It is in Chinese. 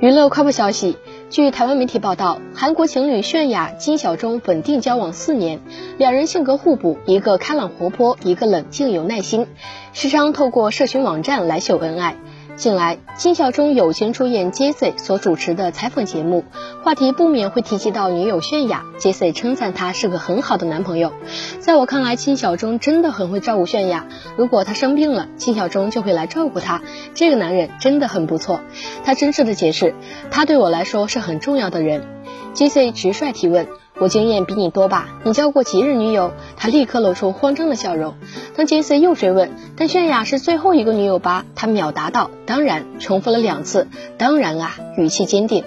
娱乐快报消息，据台湾媒体报道，韩国情侣泫雅、金小钟稳定交往四年，两人性格互补，一个开朗活泼，一个冷静有耐心，时常透过社群网站来秀恩爱。近来，金小钟友情出演 j C 所主持的采访节目，话题不免会提及到女友泫雅。j C 称赞他是个很好的男朋友。在我看来，金小钟真的很会照顾泫雅。如果他生病了，金小钟就会来照顾他。这个男人真的很不错。他真挚的解释，他对我来说是很重要的人。j C 直率提问。我经验比你多吧？你交过几任女友？他立刻露出慌张的笑容。当杰森又追问，但泫雅是最后一个女友吧？他秒答道：“当然。”重复了两次，当然啊，语气坚定。